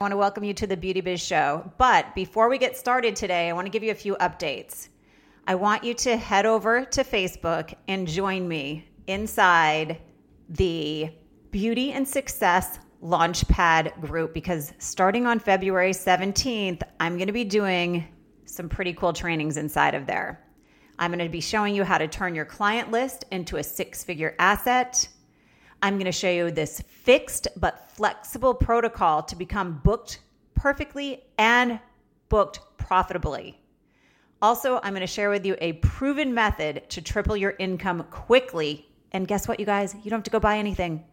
I want to welcome you to the Beauty Biz Show. But before we get started today, I want to give you a few updates. I want you to head over to Facebook and join me inside the Beauty and Success Launchpad group because starting on February 17th, I'm going to be doing some pretty cool trainings inside of there. I'm going to be showing you how to turn your client list into a six figure asset. I'm going to show you this fixed but flexible protocol to become booked perfectly and booked profitably. Also, I'm going to share with you a proven method to triple your income quickly. And guess what, you guys? You don't have to go buy anything.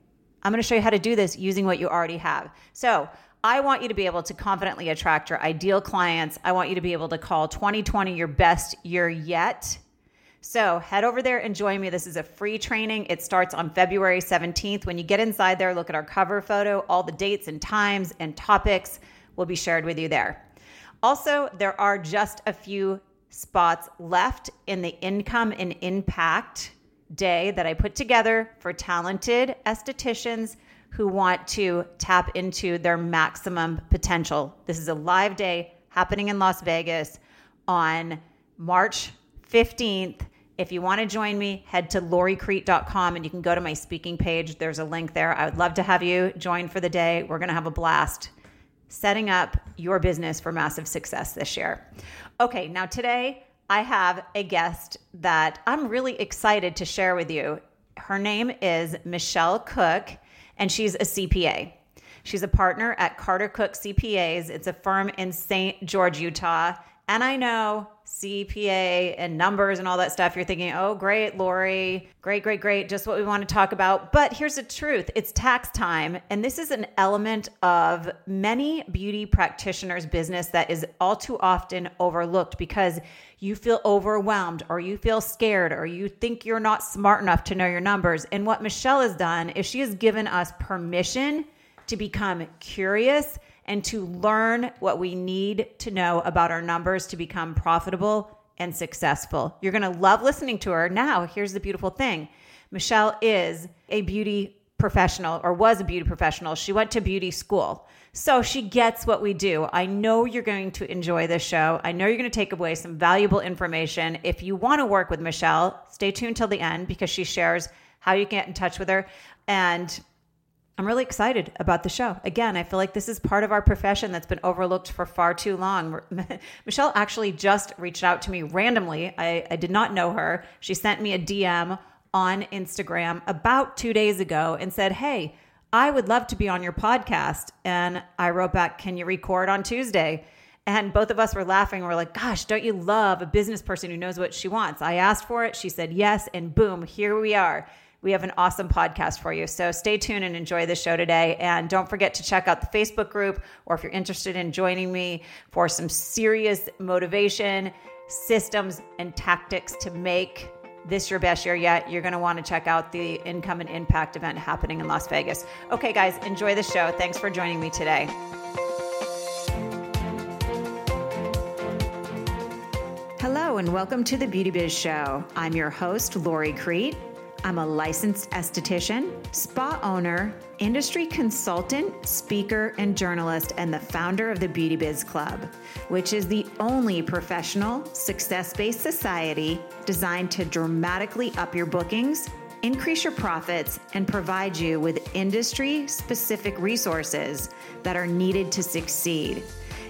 I'm going to show you how to do this using what you already have. So, I want you to be able to confidently attract your ideal clients. I want you to be able to call 2020 your best year yet. So head over there and join me. This is a free training. It starts on February 17th. When you get inside there, look at our cover photo. All the dates and times and topics will be shared with you there. Also, there are just a few spots left in the income and impact day that I put together for talented estheticians who want to tap into their maximum potential. This is a live day happening in Las Vegas on March 15th if you want to join me, head to loricrete.com and you can go to my speaking page. There's a link there. I would love to have you join for the day. We're going to have a blast setting up your business for massive success this year. Okay, now today I have a guest that I'm really excited to share with you. Her name is Michelle Cook, and she's a CPA. She's a partner at Carter Cook CPAs. It's a firm in St. George, Utah. And I know CPA and numbers and all that stuff, you're thinking, oh, great, Lori, great, great, great, just what we want to talk about. But here's the truth it's tax time. And this is an element of many beauty practitioners' business that is all too often overlooked because you feel overwhelmed or you feel scared or you think you're not smart enough to know your numbers. And what Michelle has done is she has given us permission to become curious and to learn what we need to know about our numbers to become profitable and successful. You're going to love listening to her. Now, here's the beautiful thing Michelle is a beauty professional or was a beauty professional. She went to beauty school. So she gets what we do. I know you're going to enjoy this show. I know you're going to take away some valuable information. If you want to work with Michelle, stay tuned till the end because she shares how you can get in touch with her. And I'm really excited about the show. Again, I feel like this is part of our profession that's been overlooked for far too long. Michelle actually just reached out to me randomly. I, I, did not know her. She sent me a DM on Instagram about two days ago and said, Hey, I would love to be on your podcast. And I wrote back, Can you record on Tuesday? And both of us were laughing. We're like, gosh, don't you love a business person who knows what she wants? I asked for it. She said yes. And boom, here we are we have an awesome podcast for you. So stay tuned and enjoy the show today. And don't forget to check out the Facebook group, or if you're interested in joining me for some serious motivation, systems, and tactics to make this your best year yet, you're going to want to check out the Income and Impact event happening in Las Vegas. Okay, guys, enjoy the show. Thanks for joining me today. Hello, and welcome to the Beauty Biz Show. I'm your host, Lori Crete. I'm a licensed esthetician, spa owner, industry consultant, speaker, and journalist, and the founder of the Beauty Biz Club, which is the only professional, success based society designed to dramatically up your bookings, increase your profits, and provide you with industry specific resources that are needed to succeed.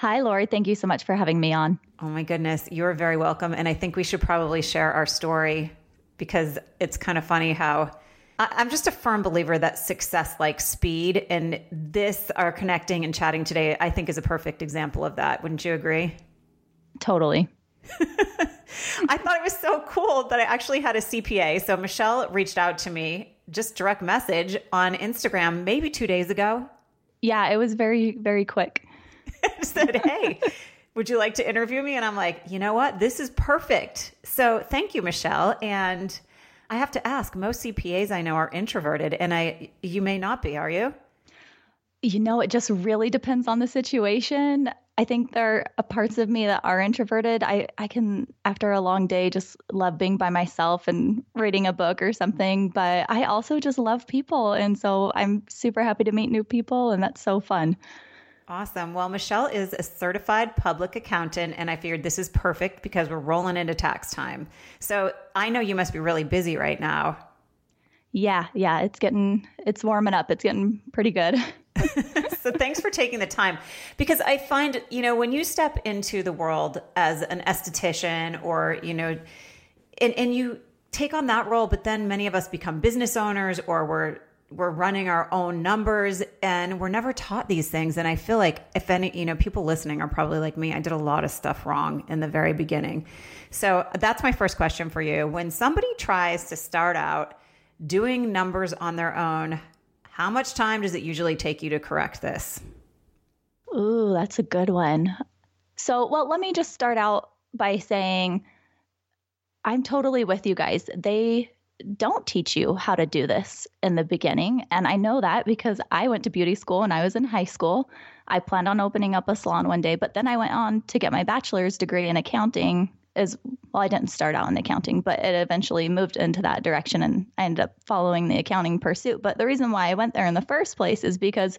Hi, Lori. Thank you so much for having me on. Oh, my goodness. You're very welcome. And I think we should probably share our story because it's kind of funny how I'm just a firm believer that success likes speed. And this, our connecting and chatting today, I think is a perfect example of that. Wouldn't you agree? Totally. I thought it was so cool that I actually had a CPA. So Michelle reached out to me, just direct message on Instagram, maybe two days ago. Yeah, it was very, very quick. said, Hey, would you like to interview me? And I'm like, You know what? This is perfect. So thank you, Michelle. And I have to ask, most CPAs I know are introverted, and I you may not be, are you? You know, it just really depends on the situation. I think there are parts of me that are introverted. I, I can, after a long day, just love being by myself and reading a book or something. But I also just love people. And so I'm super happy to meet new people, and that's so fun. Awesome. Well, Michelle is a certified public accountant, and I figured this is perfect because we're rolling into tax time. So I know you must be really busy right now. Yeah, yeah, it's getting it's warming up. It's getting pretty good. so thanks for taking the time because I find, you know, when you step into the world as an esthetician or, you know, and, and you take on that role, but then many of us become business owners or we're we're running our own numbers and we're never taught these things. And i feel like if any you know people listening are probably like me i did a lot of stuff wrong in the very beginning. So that's my first question for you. When somebody tries to start out doing numbers on their own how much time does it usually take you to correct this? Ooh that's a good one. So well let me just start out by saying i'm totally with you guys. They don't teach you how to do this in the beginning. And I know that because I went to beauty school when I was in high school. I planned on opening up a salon one day, but then I went on to get my bachelor's degree in accounting. As well, I didn't start out in accounting, but it eventually moved into that direction and I ended up following the accounting pursuit. But the reason why I went there in the first place is because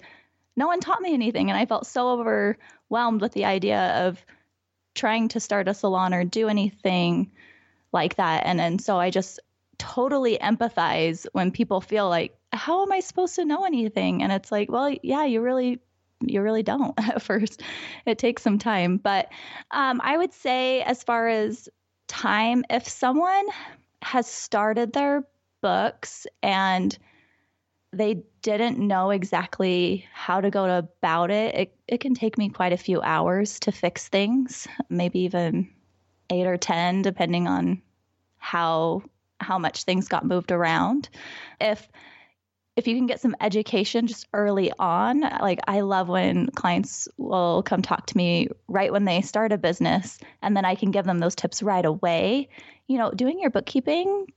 no one taught me anything. And I felt so overwhelmed with the idea of trying to start a salon or do anything like that. And then so I just totally empathize when people feel like, how am I supposed to know anything? And it's like, well, yeah, you really you really don't at first. It takes some time. But um, I would say, as far as time, if someone has started their books and they didn't know exactly how to go about it, it, it can take me quite a few hours to fix things, maybe even eight or 10, depending on how how much things got moved around. If if you can get some education just early on, like I love when clients will come talk to me right when they start a business and then I can give them those tips right away. You know, doing your bookkeeping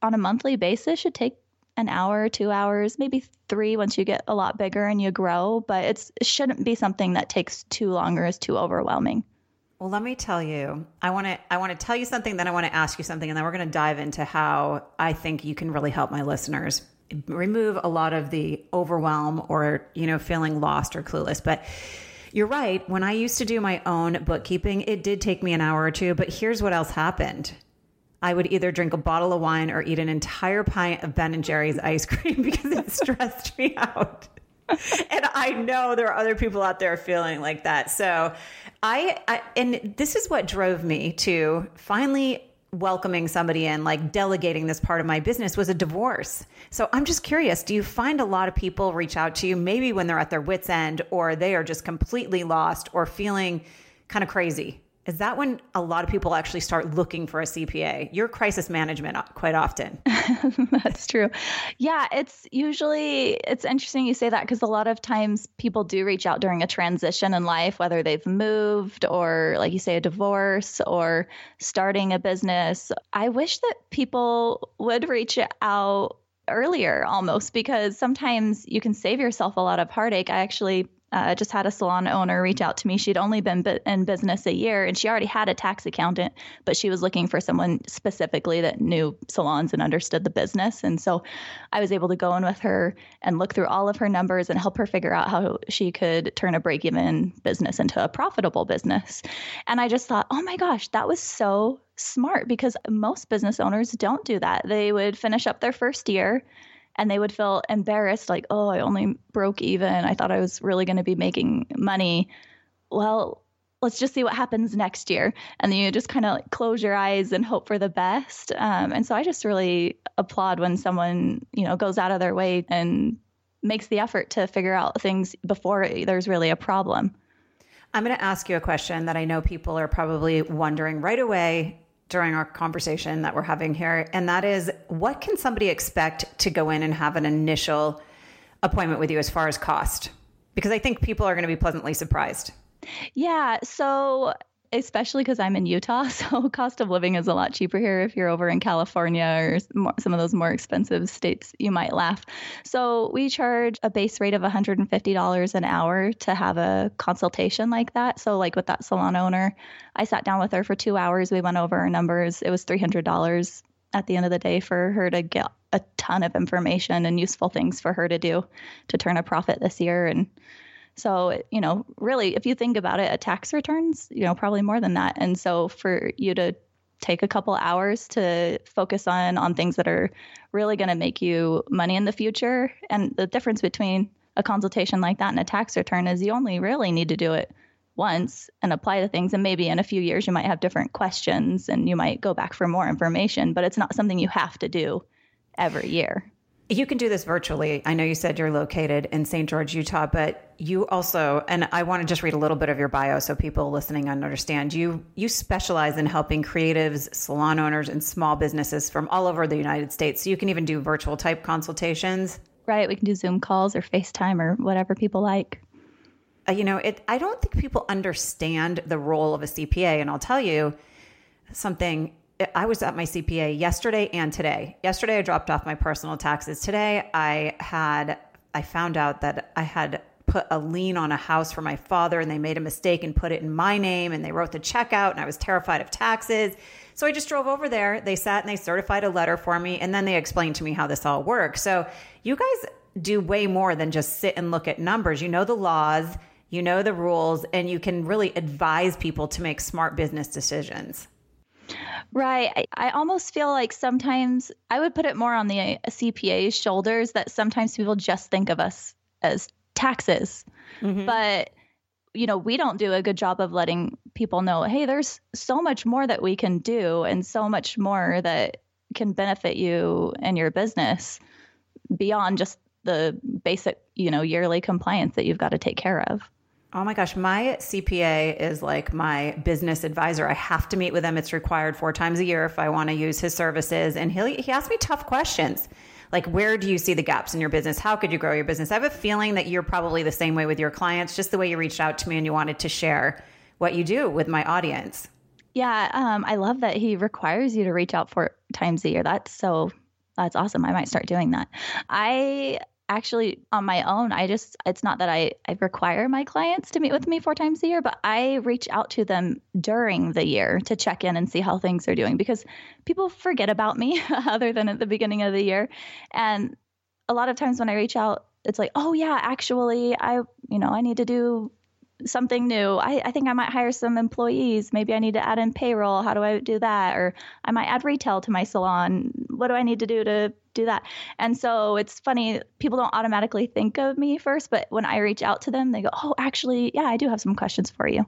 on a monthly basis should take an hour, two hours, maybe three once you get a lot bigger and you grow, but it's, it shouldn't be something that takes too long or is too overwhelming. Well, let me tell you. I want to I want to tell you something then I want to ask you something and then we're going to dive into how I think you can really help my listeners remove a lot of the overwhelm or, you know, feeling lost or clueless. But you're right. When I used to do my own bookkeeping, it did take me an hour or two, but here's what else happened. I would either drink a bottle of wine or eat an entire pint of Ben and Jerry's ice cream because it stressed me out. And I know there are other people out there feeling like that. So I, I and this is what drove me to finally welcoming somebody in like delegating this part of my business was a divorce so i'm just curious do you find a lot of people reach out to you maybe when they're at their wits end or they are just completely lost or feeling kind of crazy is that when a lot of people actually start looking for a CPA? Your crisis management uh, quite often. That's true. Yeah, it's usually it's interesting you say that because a lot of times people do reach out during a transition in life, whether they've moved or like you say a divorce or starting a business. I wish that people would reach out earlier almost because sometimes you can save yourself a lot of heartache. I actually uh, just had a salon owner reach out to me. She'd only been in business a year and she already had a tax accountant, but she was looking for someone specifically that knew salons and understood the business. And so I was able to go in with her and look through all of her numbers and help her figure out how she could turn a break even business into a profitable business. And I just thought, oh my gosh, that was so smart because most business owners don't do that. They would finish up their first year and they would feel embarrassed like oh i only broke even. I thought i was really going to be making money. Well let's just see what happens next year. And then you just kind of like close your eyes and hope for the best. Um, and so i just really applaud when someone you know goes out of their way and makes the effort to figure out things before there's really a problem. I'm going to ask you a question that i know people are probably wondering right away during our conversation that we're having here, and that is what can somebody expect to go in and have an initial appointment with you as far as cost? Because I think people are going to be pleasantly surprised. Yeah. So especially because I'm in Utah. So cost of living is a lot cheaper here. If you're over in California or some of those more expensive states, you might laugh. So we charge a base rate of $150 an hour to have a consultation like that. So like with that salon owner, I sat down with her for two hours. We went over our numbers. It was $300 at the end of the day for her to get a ton of information and useful things for her to do to turn a profit this year and so, you know, really, if you think about it, a tax returns, you know, probably more than that. And so for you to take a couple hours to focus on on things that are really going to make you money in the future and the difference between a consultation like that and a tax return is you only really need to do it once and apply the things and maybe in a few years you might have different questions and you might go back for more information but it's not something you have to do every year you can do this virtually. I know you said you're located in St. George, Utah, but you also and I want to just read a little bit of your bio so people listening understand. You you specialize in helping creatives, salon owners and small businesses from all over the United States. So you can even do virtual type consultations. Right, we can do Zoom calls or FaceTime or whatever people like. Uh, you know, it I don't think people understand the role of a CPA and I'll tell you something I was at my CPA yesterday and today. Yesterday, I dropped off my personal taxes. Today, I had I found out that I had put a lien on a house for my father, and they made a mistake and put it in my name, and they wrote the check out, and I was terrified of taxes. So I just drove over there. They sat and they certified a letter for me, and then they explained to me how this all works. So you guys do way more than just sit and look at numbers. You know the laws, you know the rules, and you can really advise people to make smart business decisions. Right. I, I, almost feel like sometimes I would put it more on the CPA's shoulders that sometimes people just think of us as taxes. Mm-hmm. But, you know, we don't do a good job of letting people know, hey, there's so much more that we can do and so much more that can benefit you and your business beyond just the basic, you know, yearly compliance that you've got to take care of. Oh my gosh, my CPA is like my business advisor. I have to meet with him. It's required four times a year if I want to use his services. And he he asks me tough questions. Like, where do you see the gaps in your business? How could you grow your business? I have a feeling that you're probably the same way with your clients, just the way you reached out to me and you wanted to share what you do with my audience. Yeah, um, I love that he requires you to reach out four times a year. That's so that's awesome. I might start doing that. I actually on my own i just it's not that I, I require my clients to meet with me four times a year but i reach out to them during the year to check in and see how things are doing because people forget about me other than at the beginning of the year. And a lot of times when i reach out it's like oh yeah actually i you know i need to do something new. I, I think I might hire some employees. Maybe I need to add in payroll. How do I do that? Or I might add retail to my salon. What do I need to do to do that? And so it's funny, people don't automatically think of me first, but when I reach out to them, they go, Oh, actually, yeah, I do have some questions for you.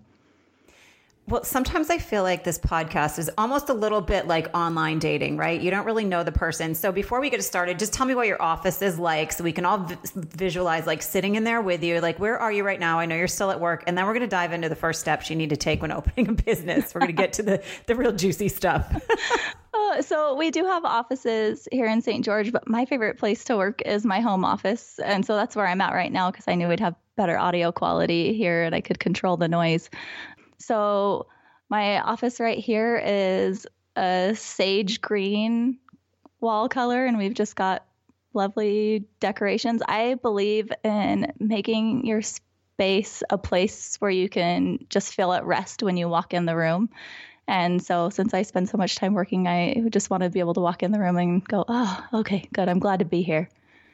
Well, sometimes I feel like this podcast is almost a little bit like online dating, right? You don't really know the person. So before we get started, just tell me what your office is like so we can all v- visualize like sitting in there with you. Like, where are you right now? I know you're still at work. And then we're going to dive into the first steps you need to take when opening a business. We're going to get to the, the real juicy stuff. Uh, so we do have offices here in St. George, but my favorite place to work is my home office. And so that's where I'm at right now because I knew we'd have better audio quality here and I could control the noise. So my office right here is a sage green wall color, and we've just got lovely decorations. I believe in making your space a place where you can just feel at rest when you walk in the room. And so, since I spend so much time working, I just want to be able to walk in the room and go, oh, okay, good. I'm glad to be here.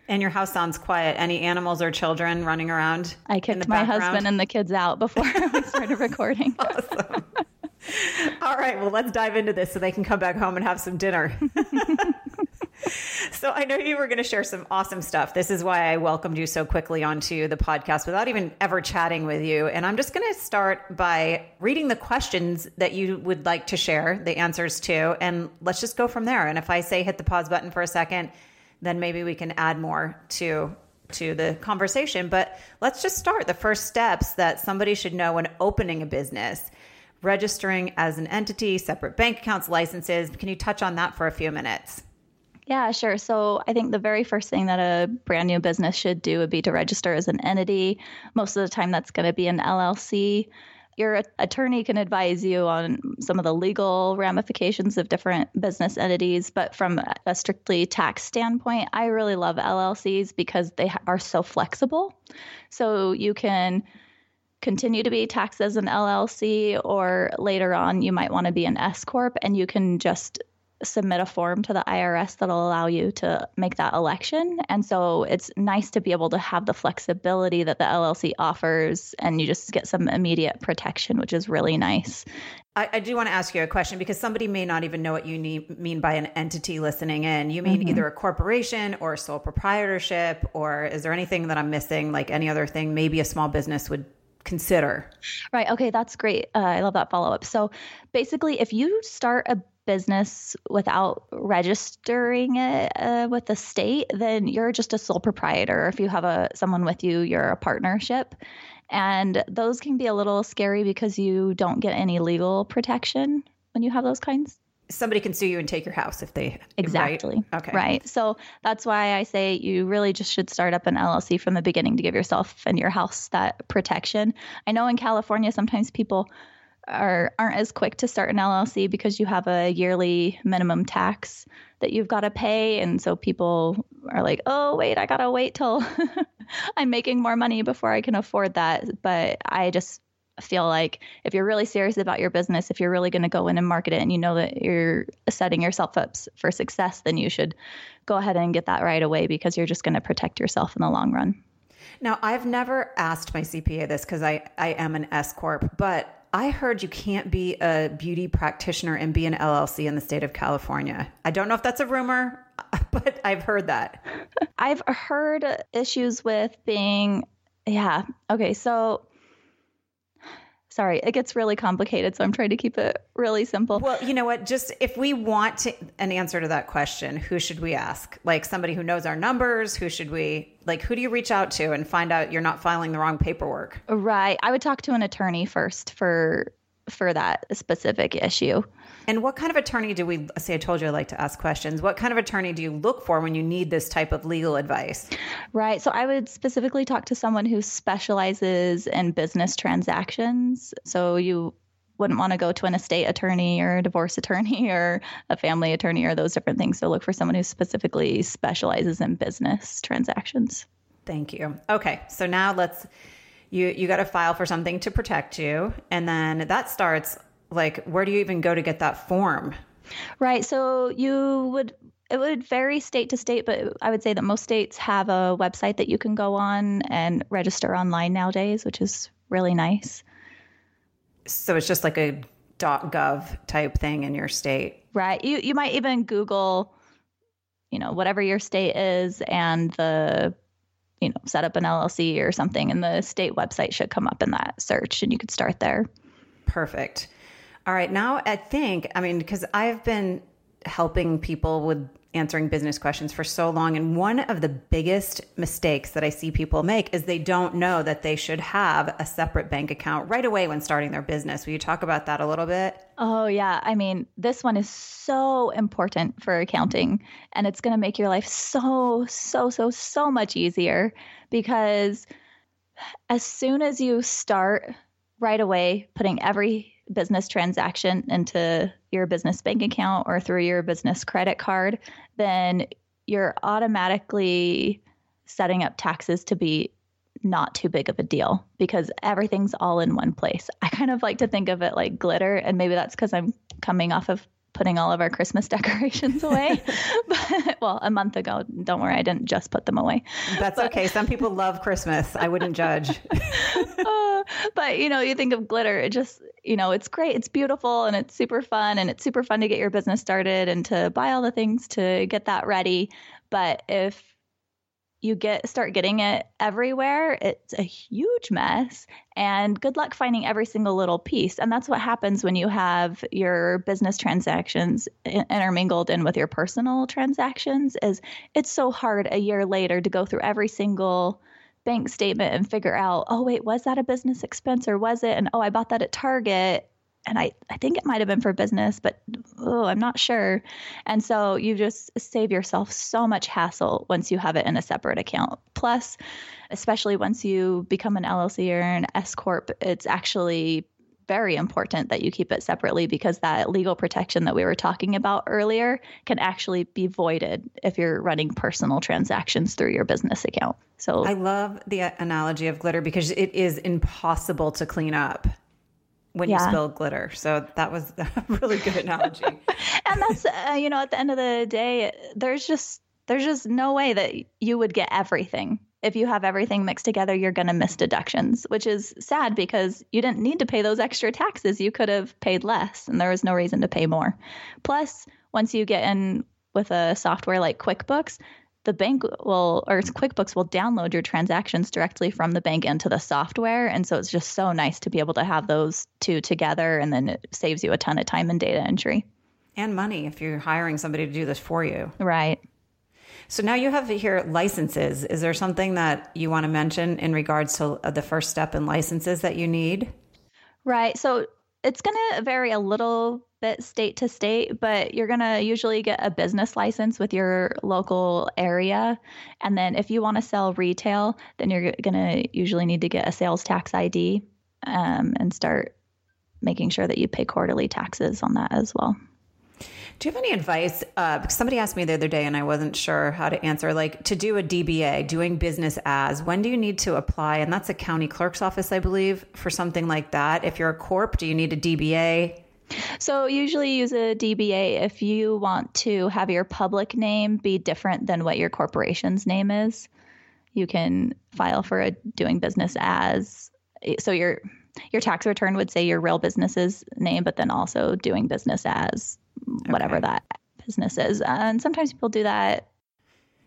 And your house sounds quiet. Any animals or children running around? I kicked my background? husband and the kids out before we started recording. awesome. All right, well, let's dive into this so they can come back home and have some dinner. so I know you were going to share some awesome stuff. This is why I welcomed you so quickly onto the podcast without even ever chatting with you. And I'm just going to start by reading the questions that you would like to share the answers to, and let's just go from there. And if I say hit the pause button for a second, then maybe we can add more to to the conversation. But let's just start the first steps that somebody should know when opening a business, registering as an entity, separate bank accounts, licenses. Can you touch on that for a few minutes? Yeah, sure. So I think the very first thing that a brand new business should do would be to register as an entity. Most of the time, that's going to be an LLC. Your attorney can advise you on some of the legal ramifications of different business entities, but from a strictly tax standpoint, I really love LLCs because they are so flexible. So you can continue to be taxed as an LLC, or later on, you might want to be an S Corp, and you can just submit a form to the IRS that'll allow you to make that election. And so it's nice to be able to have the flexibility that the LLC offers, and you just get some immediate protection, which is really nice. I, I do want to ask you a question because somebody may not even know what you need, mean by an entity listening in. You mean mm-hmm. either a corporation or a sole proprietorship, or is there anything that I'm missing, like any other thing maybe a small business would consider. Right. Okay. That's great. Uh, I love that follow up. So basically, if you start a business without registering it uh, with the state, then you're just a sole proprietor. If you have a someone with you, you're a partnership. And those can be a little scary because you don't get any legal protection when you have those kinds somebody can sue you and take your house if they exactly right? okay right so that's why i say you really just should start up an llc from the beginning to give yourself and your house that protection i know in california sometimes people are aren't as quick to start an llc because you have a yearly minimum tax that you've got to pay and so people are like oh wait i gotta wait till i'm making more money before i can afford that but i just feel like if you're really serious about your business, if you're really going to go in and market it and you know that you're setting yourself up for success, then you should go ahead and get that right away because you're just going to protect yourself in the long run. Now, I've never asked my CPA this because I, I am an S Corp, but I heard you can't be a beauty practitioner and be an LLC in the state of California. I don't know if that's a rumor, but I've heard that. I've heard issues with being, yeah. Okay. So sorry, it gets really complicated. So I'm trying to keep it really simple. Well, you know what? Just if we want to, an answer to that question, who should we ask? Like somebody who knows our numbers? Who should we, like, who do you reach out to and find out you're not filing the wrong paperwork? Right. I would talk to an attorney first for for that specific issue. And what kind of attorney do we say? I told you I like to ask questions. What kind of attorney do you look for when you need this type of legal advice? Right. So I would specifically talk to someone who specializes in business transactions. So you wouldn't want to go to an estate attorney or a divorce attorney or a family attorney or those different things. So look for someone who specifically specializes in business transactions. Thank you. Okay. So now let's you you got to file for something to protect you and then that starts like where do you even go to get that form? Right so you would it would vary state to state but i would say that most states have a website that you can go on and register online nowadays which is really nice. So it's just like a. gov type thing in your state? Right you you might even google you know whatever your state is and the you know set up an llc or something and the state website should come up in that search and you could start there. Perfect all right. Now, I think, I mean, because I've been helping people with answering business questions for so long. And one of the biggest mistakes that I see people make is they don't know that they should have a separate bank account right away when starting their business. Will you talk about that a little bit? Oh, yeah. I mean, this one is so important for accounting, and it's going to make your life so, so, so, so much easier because as soon as you start right away putting every business transaction into your business bank account or through your business credit card, then you're automatically setting up taxes to be not too big of a deal because everything's all in one place. I kind of like to think of it like glitter, and maybe that's because I'm coming off of putting all of our Christmas decorations away. but, well, a month ago. Don't worry, I didn't just put them away. That's but, okay. Some people love Christmas. I wouldn't judge. uh, but you know, you think of glitter, it just, you know, it's great. It's beautiful and it's super fun and it's super fun to get your business started and to buy all the things to get that ready. But if you get start getting it everywhere, it's a huge mess. And good luck finding every single little piece. And that's what happens when you have your business transactions intermingled in with your personal transactions is it's so hard a year later to go through every single bank statement and figure out, oh wait, was that a business expense or was it? And oh, I bought that at Target and I, I think it might have been for business, but oh, I'm not sure. And so you just save yourself so much hassle once you have it in a separate account. Plus, especially once you become an LLC or an S Corp, it's actually very important that you keep it separately because that legal protection that we were talking about earlier can actually be voided if you're running personal transactions through your business account. So I love the uh, analogy of glitter because it is impossible to clean up when yeah. you spill glitter. So that was a really good analogy. and that's uh, you know at the end of the day there's just there's just no way that you would get everything. If you have everything mixed together, you're going to miss deductions, which is sad because you didn't need to pay those extra taxes. You could have paid less and there was no reason to pay more. Plus, once you get in with a software like QuickBooks, the bank will or QuickBooks will download your transactions directly from the bank into the software. And so it's just so nice to be able to have those two together and then it saves you a ton of time and data entry. And money if you're hiring somebody to do this for you. Right. So now you have here licenses. Is there something that you want to mention in regards to uh, the first step in licenses that you need? Right. So it's going to vary a little bit state to state, but you're going to usually get a business license with your local area. And then if you want to sell retail, then you're going to usually need to get a sales tax ID um, and start making sure that you pay quarterly taxes on that as well. Do you have any advice? Uh, somebody asked me the other day, and I wasn't sure how to answer. Like to do a DBA, doing business as, when do you need to apply? And that's a county clerk's office, I believe, for something like that. If you're a corp, do you need a DBA? So, usually use a DBA if you want to have your public name be different than what your corporation's name is. You can file for a doing business as. So, your your tax return would say your real business's name, but then also doing business as whatever okay. that business is. And sometimes people do that.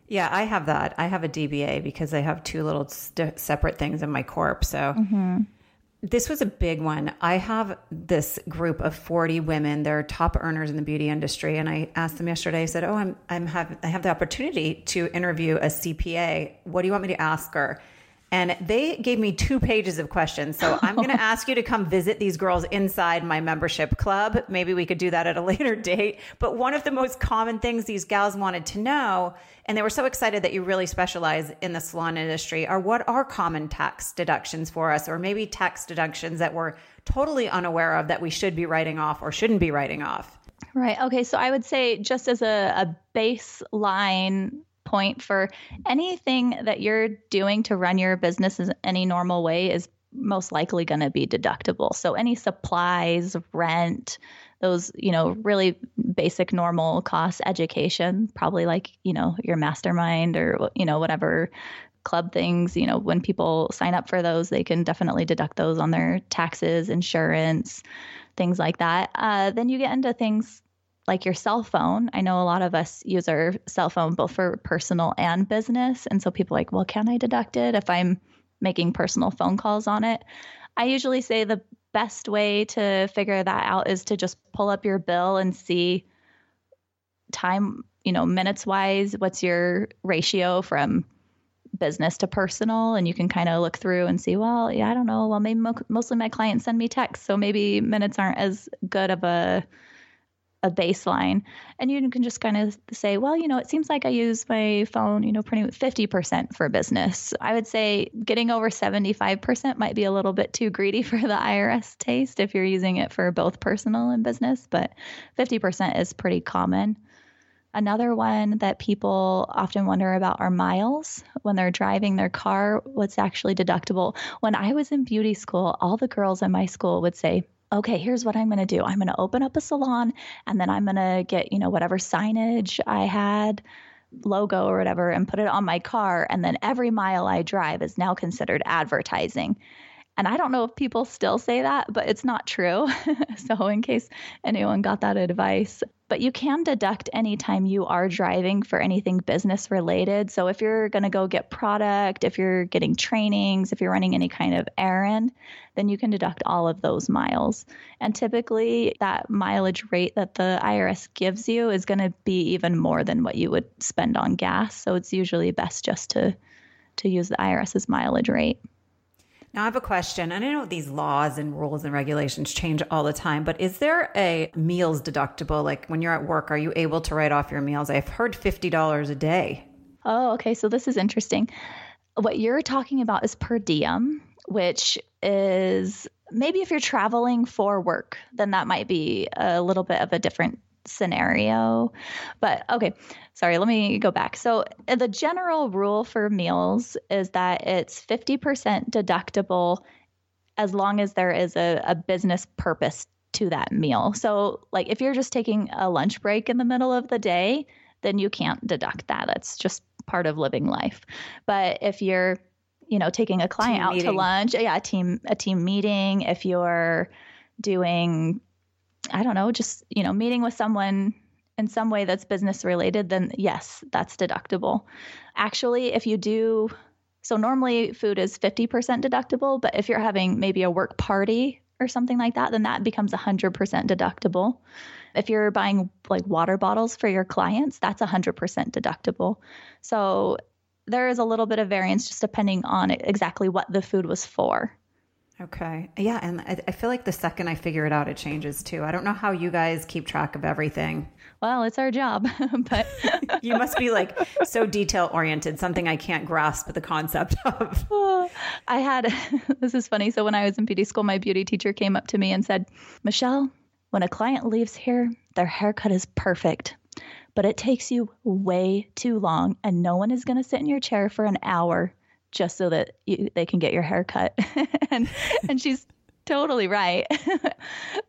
Yeah, I have that. I have a DBA because I have two little st- separate things in my corp. So mm-hmm. This was a big one. I have this group of 40 women. They're top earners in the beauty industry. And I asked them yesterday, I said, Oh, I'm, I'm have, I have the opportunity to interview a CPA. What do you want me to ask her? And they gave me two pages of questions. So I'm going to ask you to come visit these girls inside my membership club. Maybe we could do that at a later date. But one of the most common things these gals wanted to know, and they were so excited that you really specialize in the salon industry, are what are common tax deductions for us, or maybe tax deductions that we're totally unaware of that we should be writing off or shouldn't be writing off? Right. Okay. So I would say, just as a, a baseline point for anything that you're doing to run your business in any normal way is most likely going to be deductible. So any supplies, rent, those, you know, really basic normal costs, education, probably like, you know, your mastermind or, you know, whatever club things, you know, when people sign up for those, they can definitely deduct those on their taxes, insurance, things like that. Uh, then you get into things like your cell phone. I know a lot of us use our cell phone both for personal and business. And so people like, well, can I deduct it if I'm making personal phone calls on it? I usually say the best way to figure that out is to just pull up your bill and see time, you know, minutes wise, what's your ratio from business to personal and you can kind of look through and see well yeah i don't know well maybe mo- mostly my clients send me texts so maybe minutes aren't as good of a a baseline. And you can just kind of say well you know it seems like i use my phone you know pretty 50% for business. I would say getting over 75% might be a little bit too greedy for the irs taste if you're using it for both personal and business but 50% is pretty common. Another one that people often wonder about are miles. When they're driving their car, what's actually deductible. When I was in beauty school, all the girls in my school would say, okay, here's what I'm going to do. I'm going to open up a salon and then I'm going to get, you know, whatever signage I had, logo or whatever, and put it on my car. And then every mile I drive is now considered advertising. And I don't know if people still say that, but it's not true. so, in case anyone got that advice, but you can deduct anytime you are driving for anything business related. So, if you're going to go get product, if you're getting trainings, if you're running any kind of errand, then you can deduct all of those miles. And typically, that mileage rate that the IRS gives you is going to be even more than what you would spend on gas. So, it's usually best just to to use the IRS's mileage rate. Now, I have a question, and I know these laws and rules and regulations change all the time, but is there a meals deductible? Like when you're at work, are you able to write off your meals? I've heard $50 a day. Oh, okay. So this is interesting. What you're talking about is per diem, which is maybe if you're traveling for work, then that might be a little bit of a different scenario. But okay, sorry, let me go back. So, uh, the general rule for meals is that it's 50% deductible as long as there is a, a business purpose to that meal. So, like if you're just taking a lunch break in the middle of the day, then you can't deduct that. That's just part of living life. But if you're you know taking a client team out meeting. to lunch uh, yeah a team a team meeting if you're doing i don't know just you know meeting with someone in some way that's business related then yes that's deductible actually if you do so normally food is 50% deductible but if you're having maybe a work party or something like that then that becomes 100% deductible if you're buying like water bottles for your clients that's 100% deductible so there is a little bit of variance just depending on exactly what the food was for. Okay. Yeah. And I, I, feel like the second I figure it out, it changes too. I don't know how you guys keep track of everything. Well, it's our job, but you must be like so detail oriented, something I can't grasp the concept of. I had, this is funny. So when I was in beauty school, my beauty teacher came up to me and said, Michelle, when a client leaves here, their haircut is perfect but it takes you way too long, and no one is going to sit in your chair for an hour just so that you, they can get your hair cut. and and she's totally right.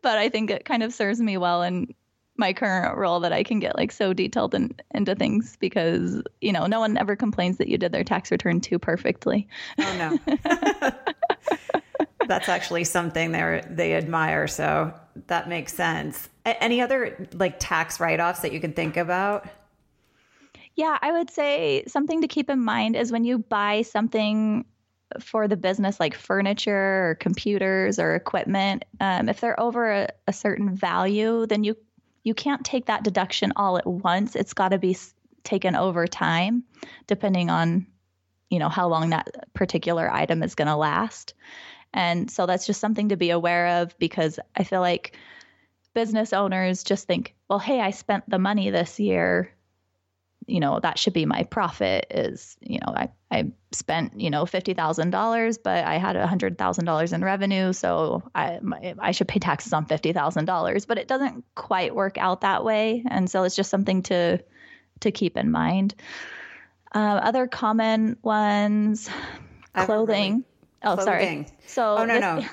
but I think it kind of serves me well in my current role that I can get like so detailed in, into things because you know no one ever complains that you did their tax return too perfectly. Oh no. That's actually something they they admire. So that makes sense. A- any other like tax write offs that you can think about? Yeah, I would say something to keep in mind is when you buy something for the business, like furniture or computers or equipment, um, if they're over a, a certain value, then you you can't take that deduction all at once. It's got to be taken over time, depending on you know how long that particular item is going to last. And so that's just something to be aware of because I feel like business owners just think, well, hey, I spent the money this year. You know, that should be my profit is, you know, I, I spent, you know, $50,000, but I had $100,000 in revenue. So I, my, I should pay taxes on $50,000, but it doesn't quite work out that way. And so it's just something to, to keep in mind. Uh, other common ones, clothing. Oh, clothing. sorry. So Oh no, no.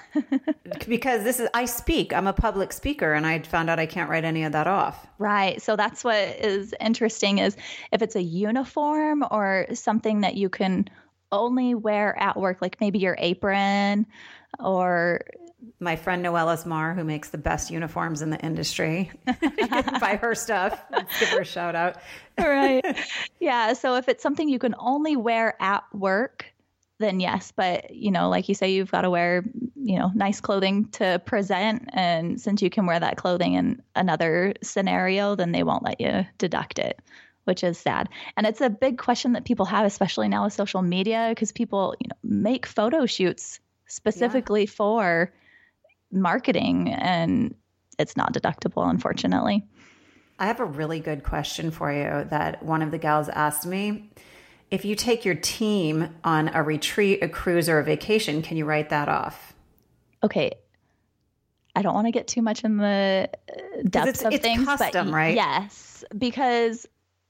because this is I speak. I'm a public speaker and I found out I can't write any of that off. Right. So that's what is interesting is if it's a uniform or something that you can only wear at work like maybe your apron or my friend Noelle Mar, who makes the best uniforms in the industry. buy her stuff. Let's give her a shout out. right. Yeah. So if it's something you can only wear at work, then yes. But, you know, like you say, you've got to wear, you know, nice clothing to present. And since you can wear that clothing in another scenario, then they won't let you deduct it, which is sad. And it's a big question that people have, especially now with social media, because people, you know, make photo shoots specifically yeah. for marketing and it's not deductible, unfortunately. I have a really good question for you that one of the gals asked me if you take your team on a retreat, a cruise, or a vacation, can you write that off? Okay. I don't want to get too much in the uh, depths it's, of it's things, custom, but right? yes, because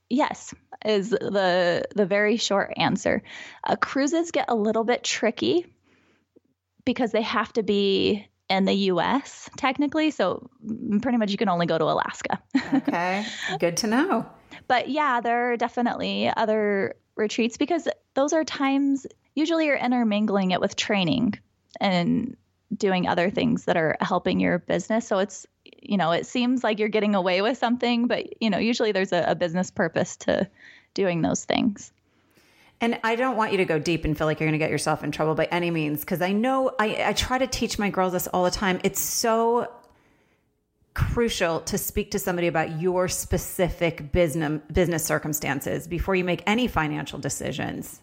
yes is the the very short answer. Uh, cruises get a little bit tricky because they have to be in the U.S. technically, so pretty much you can only go to Alaska. okay, good to know. But yeah, there are definitely other retreats because those are times usually you're intermingling it with training and doing other things that are helping your business. So it's, you know, it seems like you're getting away with something, but, you know, usually there's a, a business purpose to doing those things. And I don't want you to go deep and feel like you're going to get yourself in trouble by any means, because I know I, I try to teach my girls this all the time. It's so crucial to speak to somebody about your specific business business circumstances before you make any financial decisions.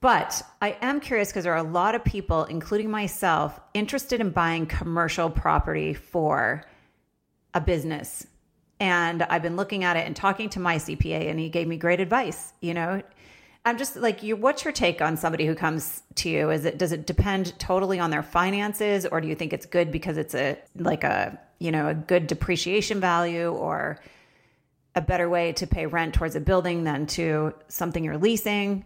But I am curious because there are a lot of people, including myself, interested in buying commercial property for a business. And I've been looking at it and talking to my CPA, and he gave me great advice. You know, I'm just like, you. What's your take on somebody who comes to you? Is it does it depend totally on their finances, or do you think it's good because it's a like a you know a good depreciation value, or a better way to pay rent towards a building than to something you're leasing?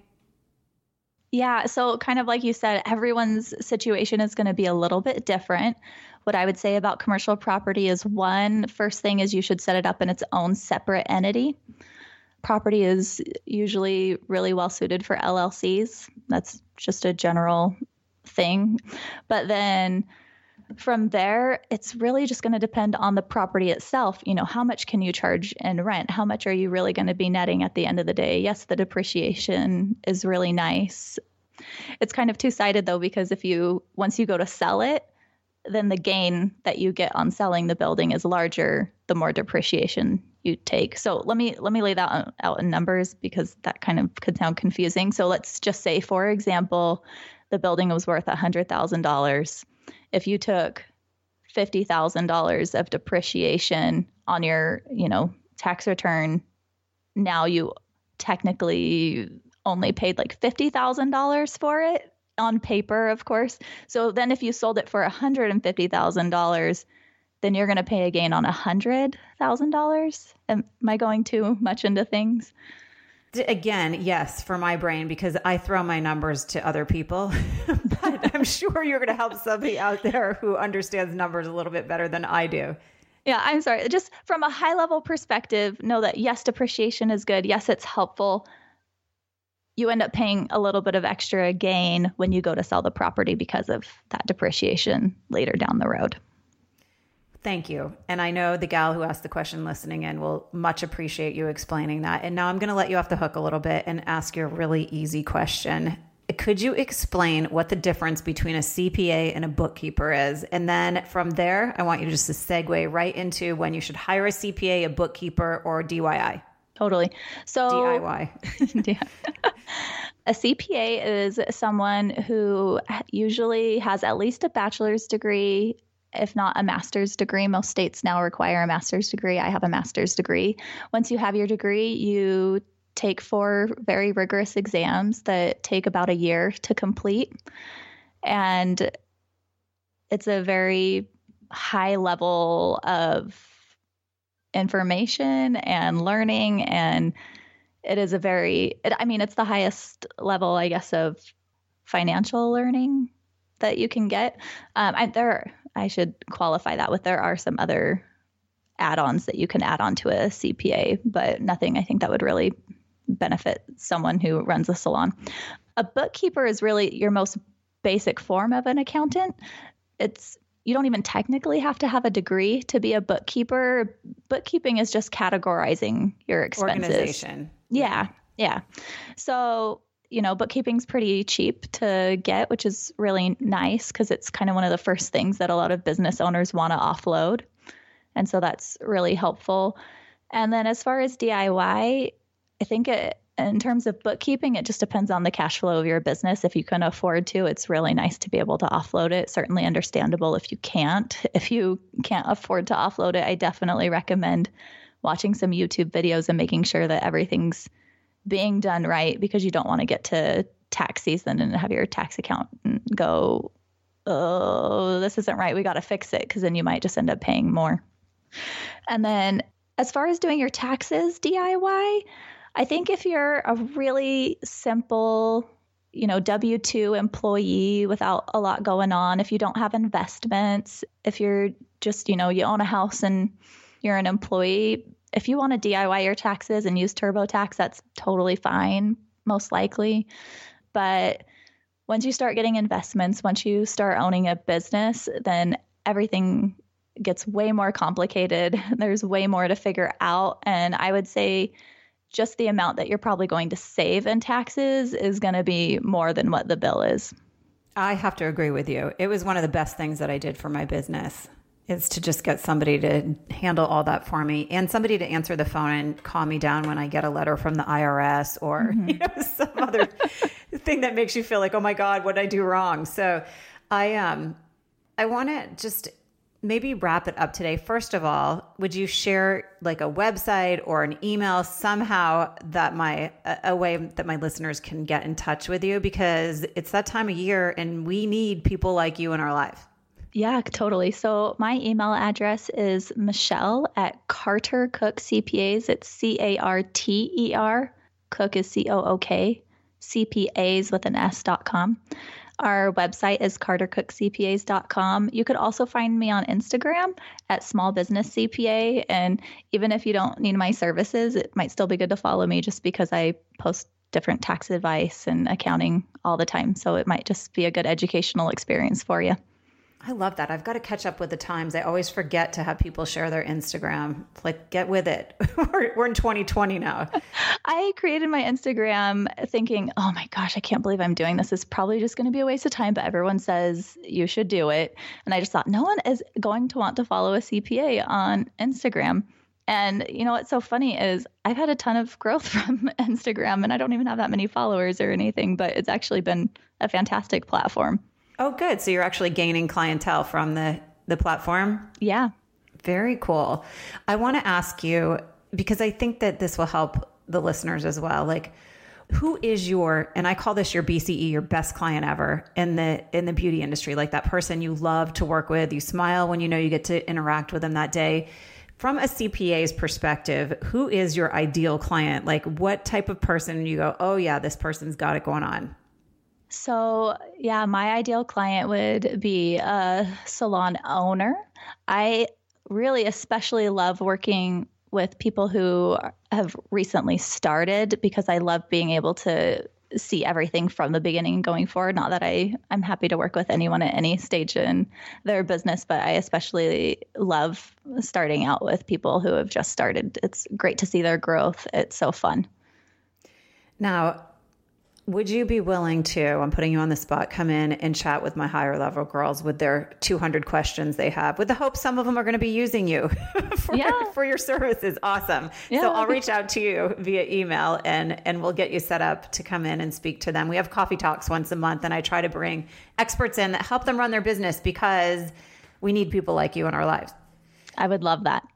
Yeah. So, kind of like you said, everyone's situation is going to be a little bit different. What I would say about commercial property is one, first thing is you should set it up in its own separate entity. Property is usually really well suited for LLCs. That's just a general thing. But then from there, it's really just going to depend on the property itself. You know, how much can you charge in rent? How much are you really going to be netting at the end of the day? Yes, the depreciation is really nice. It's kind of two sided though, because if you, once you go to sell it, then the gain that you get on selling the building is larger the more depreciation you take. So let me let me lay that out in numbers because that kind of could sound confusing. So let's just say for example, the building was worth $100,000 if you took $50,000 of depreciation on your, you know, tax return, now you technically only paid like $50,000 for it on paper, of course. So then if you sold it for $150,000, then you're going to pay a gain on $100,000. Am I going too much into things? Again, yes, for my brain, because I throw my numbers to other people. but I'm sure you're going to help somebody out there who understands numbers a little bit better than I do. Yeah, I'm sorry. Just from a high level perspective, know that yes, depreciation is good. Yes, it's helpful. You end up paying a little bit of extra gain when you go to sell the property because of that depreciation later down the road. Thank you. And I know the gal who asked the question listening in will much appreciate you explaining that. And now I'm going to let you off the hook a little bit and ask you a really easy question. Could you explain what the difference between a CPA and a bookkeeper is? And then from there, I want you just to segue right into when you should hire a CPA, a bookkeeper, or a DIY. Totally. So DIY. a CPA is someone who usually has at least a bachelor's degree if not a master's degree. Most states now require a master's degree. I have a master's degree. Once you have your degree, you take four very rigorous exams that take about a year to complete. And it's a very high level of information and learning and it is a very it, i mean it's the highest level i guess of financial learning that you can get um, I, there I should qualify that with there are some other add-ons that you can add on to a CPA, but nothing I think that would really benefit someone who runs a salon. A bookkeeper is really your most basic form of an accountant. It's you don't even technically have to have a degree to be a bookkeeper. Bookkeeping is just categorizing your expenses. Organization. Yeah. Yeah. So you know, bookkeeping's pretty cheap to get, which is really nice because it's kind of one of the first things that a lot of business owners want to offload. And so that's really helpful. And then as far as DIY, I think it, in terms of bookkeeping, it just depends on the cash flow of your business. If you can afford to, it's really nice to be able to offload it. Certainly understandable if you can't. If you can't afford to offload it, I definitely recommend watching some YouTube videos and making sure that everything's being done right because you don't want to get to tax season and have your tax account go, oh, this isn't right. We got to fix it because then you might just end up paying more. And then as far as doing your taxes DIY, I think if you're a really simple, you know, W 2 employee without a lot going on, if you don't have investments, if you're just, you know, you own a house and you're an employee, if you want to DIY your taxes and use TurboTax, that's totally fine, most likely. But once you start getting investments, once you start owning a business, then everything gets way more complicated. There's way more to figure out. And I would say just the amount that you're probably going to save in taxes is going to be more than what the bill is. I have to agree with you. It was one of the best things that I did for my business is to just get somebody to handle all that for me and somebody to answer the phone and calm me down when I get a letter from the IRS or mm-hmm. you know some other thing that makes you feel like oh my god what did I do wrong so I um I want to just maybe wrap it up today. First of all, would you share like a website or an email somehow that my a way that my listeners can get in touch with you because it's that time of year and we need people like you in our life. Yeah, totally. So my email address is Michelle at Carter Cook CPAs. It's C A R T E R. Cook is C O O K. CPAs with an S dot com. Our website is cartercookcpas.com. You could also find me on Instagram at small business CPA. And even if you don't need my services, it might still be good to follow me just because I post different tax advice and accounting all the time. So it might just be a good educational experience for you. I love that. I've got to catch up with the times. I always forget to have people share their Instagram. Like, get with it. we're, in 2020 now. I created my Instagram thinking, oh my gosh, I can't believe I'm doing this. It's probably just going to be a waste of time, but everyone says you should do it. And I just thought, no one is going to want to follow a CPA on Instagram. And you know what's so funny is I've had a ton of growth from Instagram and I don't even have that many followers or anything, but it's actually been a fantastic platform. Oh, good. So you're actually gaining clientele from the the platform. Yeah. Very cool. I want to ask you because I think that this will help the listeners as well. Like who is your and I call this your BCE, your best client ever in the in the beauty industry, like that person you love to work with, you smile when you know you get to interact with them that day. From a CPA's perspective, who is your ideal client? Like what type of person you go, "Oh yeah, this person's got it going on." So, yeah, my ideal client would be a salon owner. I really especially love working with people who have recently started because I love being able to see everything from the beginning going forward. Not that I, I'm happy to work with anyone at any stage in their business, but I especially love starting out with people who have just started. It's great to see their growth. It's so fun. Now, would you be willing to, I'm putting you on the spot, come in and chat with my higher level girls with their 200 questions they have with the hope some of them are going to be using you for, yeah. for your services? Awesome. Yeah. So I'll reach out to you via email and, and we'll get you set up to come in and speak to them. We have coffee talks once a month and I try to bring experts in that help them run their business because we need people like you in our lives. I would love that.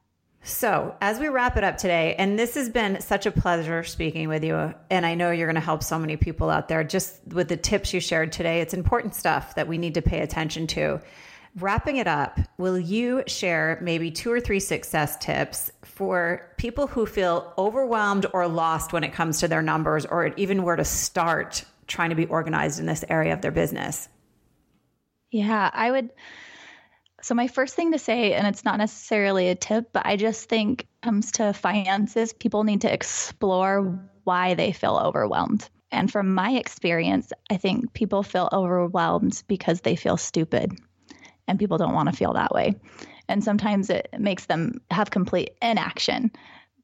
So, as we wrap it up today, and this has been such a pleasure speaking with you, and I know you're going to help so many people out there just with the tips you shared today. It's important stuff that we need to pay attention to. Wrapping it up, will you share maybe two or three success tips for people who feel overwhelmed or lost when it comes to their numbers or even where to start trying to be organized in this area of their business? Yeah, I would so, my first thing to say, and it's not necessarily a tip, but I just think comes to finances, people need to explore why they feel overwhelmed. And from my experience, I think people feel overwhelmed because they feel stupid, and people don't want to feel that way. And sometimes it makes them have complete inaction.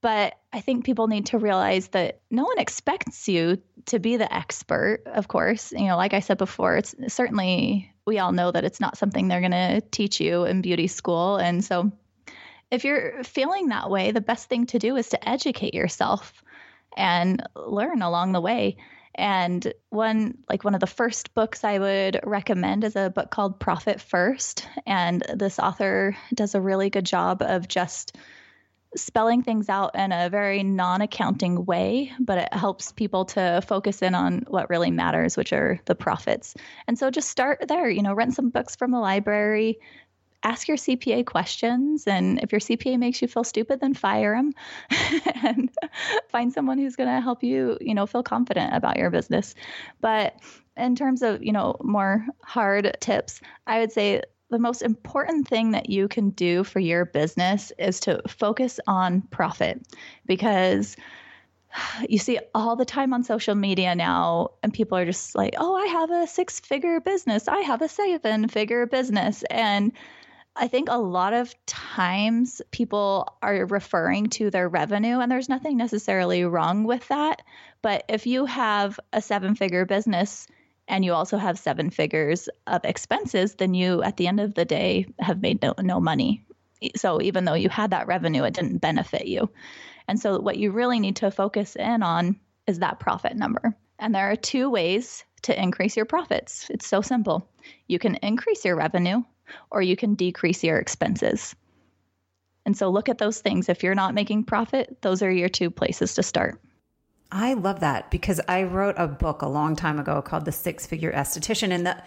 But I think people need to realize that no one expects you to be the expert, of course. You know, like I said before, it's certainly we all know that it's not something they're going to teach you in beauty school. And so if you're feeling that way, the best thing to do is to educate yourself and learn along the way. And one like one of the first books I would recommend is a book called Profit First. And this author does a really good job of just spelling things out in a very non accounting way, but it helps people to focus in on what really matters, which are the profits. And so just start there, you know, rent some books from the library, ask your CPA questions. And if your CPA makes you feel stupid, then fire them and find someone who's going to help you, you know, feel confident about your business. But in terms of, you know, more hard tips, I would say the most important thing that you can do for your business is to focus on profit because you see all the time on social media now and people are just like oh i have a six figure business. I have a seven figure business. And i think a lot of times people are referring to their revenue and there's nothing necessarily wrong with that. But if you have a seven figure business and you also have seven figures of expenses, then you at the end of the day have made no, no money. So even though you had that revenue, it didn't benefit you. And so what you really need to focus in on is that profit number. And there are two ways to increase your profits. It's so simple. You can increase your revenue or you can decrease your expenses. And so look at those things. If you're not making profit, those are your two places to start. I love that because I wrote a book a long time ago called The Six Figure Esthetician. And the,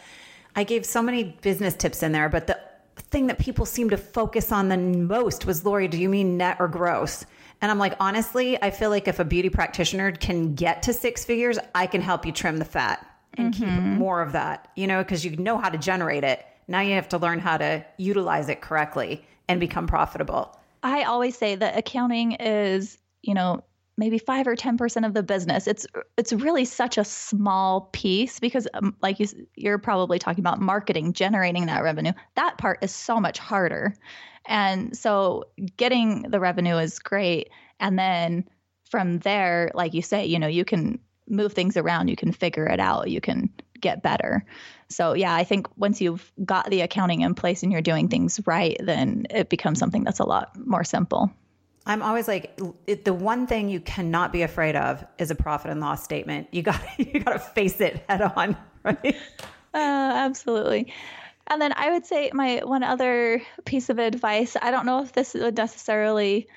I gave so many business tips in there, but the thing that people seem to focus on the most was Lori, do you mean net or gross? And I'm like, honestly, I feel like if a beauty practitioner can get to six figures, I can help you trim the fat and mm-hmm. keep more of that, you know, because you know how to generate it. Now you have to learn how to utilize it correctly and become profitable. I always say that accounting is, you know, maybe 5 or 10% of the business. It's it's really such a small piece because um, like you you're probably talking about marketing, generating that revenue. That part is so much harder. And so getting the revenue is great and then from there like you say, you know, you can move things around, you can figure it out, you can get better. So yeah, I think once you've got the accounting in place and you're doing things right, then it becomes something that's a lot more simple. I'm always like it, the one thing you cannot be afraid of is a profit and loss statement. You got you got to face it head on, right? Uh, absolutely. And then I would say my one other piece of advice. I don't know if this would necessarily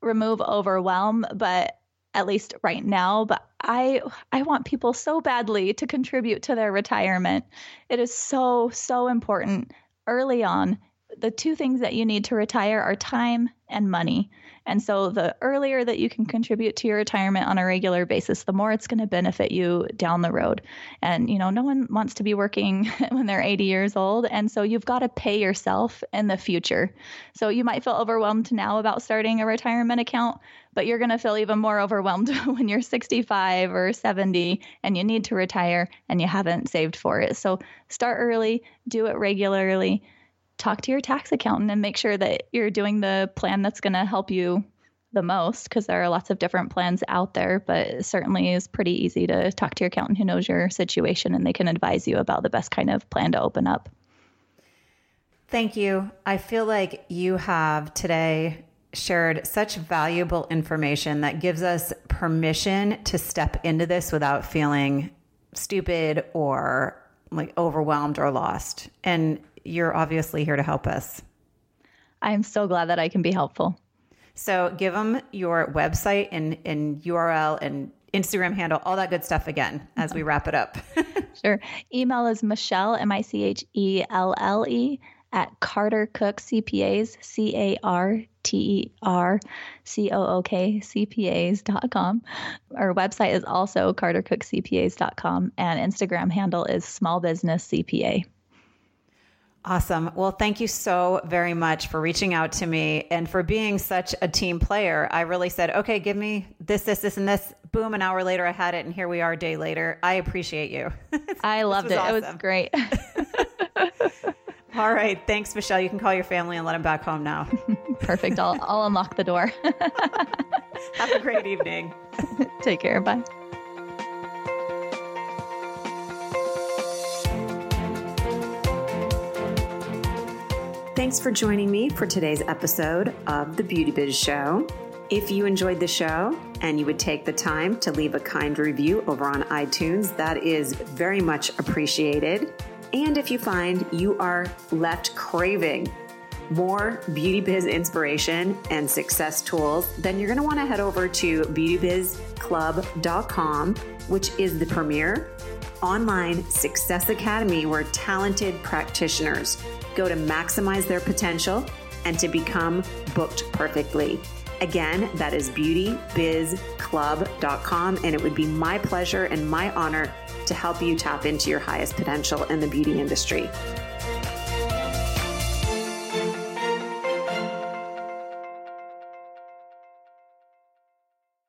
remove overwhelm, but at least right now, but I I want people so badly to contribute to their retirement. It is so so important early on. The two things that you need to retire are time and money. And so the earlier that you can contribute to your retirement on a regular basis, the more it's going to benefit you down the road. And, you know, no one wants to be working when they're 80 years old. And so you've got to pay yourself in the future. So you might feel overwhelmed now about starting a retirement account, but you're going to feel even more overwhelmed when you're 65 or 70 and you need to retire and you haven't saved for it. So start early, do it regularly talk to your tax accountant and make sure that you're doing the plan that's going to help you the most because there are lots of different plans out there, but it certainly is pretty easy to talk to your accountant who knows your situation and they can advise you about the best kind of plan to open up. Thank you. I feel like you have today shared such valuable information that gives us permission to step into this without feeling stupid or like overwhelmed or lost. And you're obviously here to help us. I'm so glad that I can be helpful. So give them your website and, and URL and Instagram handle, all that good stuff again as we wrap it up. sure. Email is Michelle, M I C H E L L E, at Carter Cook CPAs, C A R T E R C O O K CPAs.com. Our website is also CarterCookCPAs.com, and Instagram handle is Small Business CPA. Awesome. Well, thank you so very much for reaching out to me and for being such a team player. I really said, okay, give me this, this, this, and this. Boom, an hour later, I had it, and here we are a day later. I appreciate you. I loved it. Awesome. It was great. All right. Thanks, Michelle. You can call your family and let them back home now. Perfect. I'll, I'll unlock the door. Have a great evening. Take care. Bye. Thanks for joining me for today's episode of The Beauty Biz Show. If you enjoyed the show and you would take the time to leave a kind review over on iTunes, that is very much appreciated. And if you find you are left craving more beauty biz inspiration and success tools, then you're going to want to head over to beautybizclub.com, which is the premier online success academy where talented practitioners go to maximize their potential and to become booked perfectly. Again, that is beautybizclub.com, and it would be my pleasure and my honor to help you tap into your highest potential in the beauty industry.